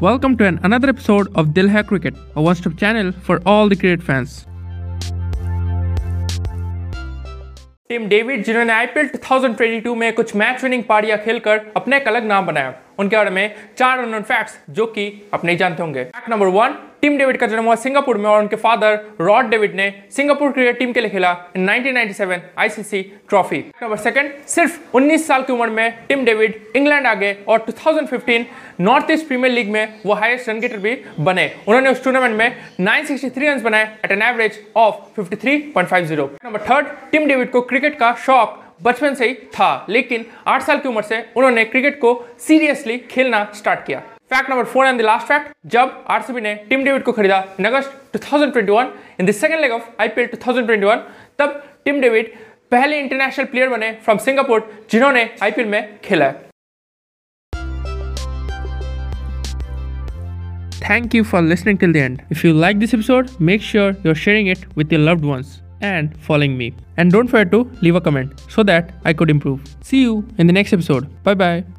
Welcome to an another episode of Dil Hai Cricket, a one-stop channel for all the cricket fans. Tim David जिन्होंने IPL 2022 में कुछ match winning पारियाँ खेलकर अपने एक अलग नाम बनाया उनके बारे में चार अनोन फैक्ट्स जो कि आप नहीं जानते होंगे fact number one Tim David का जन्म हुआ सिंगापुर में और उनके फादर रॉड डेविड ने सिंगापुर क्रिकेट टीम के लिए खेला in 1997 ICC trophy. Number second, सिर्फ़ 19 साल की उम्र में टीम डेविड इंग्लैंड आ गए और 2015 नॉर्थ ईस्ट प्रीमियर लीग में वो हाईएस्ट रन गेटर भी बने। उन्होंने उस टूर्नामेंट में 963 रन बनाए at an average of 53.50 number third, Tim David को क्रिकेट का शौक बचपन से ही था, लेकिन आठ साल की उम्र से उन्होंने क्रिकेट को सीरियसली खेलना स्टार्ट किया। Fact number four and the last fact जब आरसीबी ने टीम डेविड को खरीदा in August 2021 in the second leg of IPL 2021 तब टीम डेविड पहले इंटरनेशनल प्लेयर बने फ्रॉम सिंगापुर जिन्होंने आईपीएल में खेला है Thank you for listening till the end. If you like this episode, make sure you're sharing it with your loved ones and following me. And don't forget to leave a comment so that I could improve. See you in the next episode. Bye bye.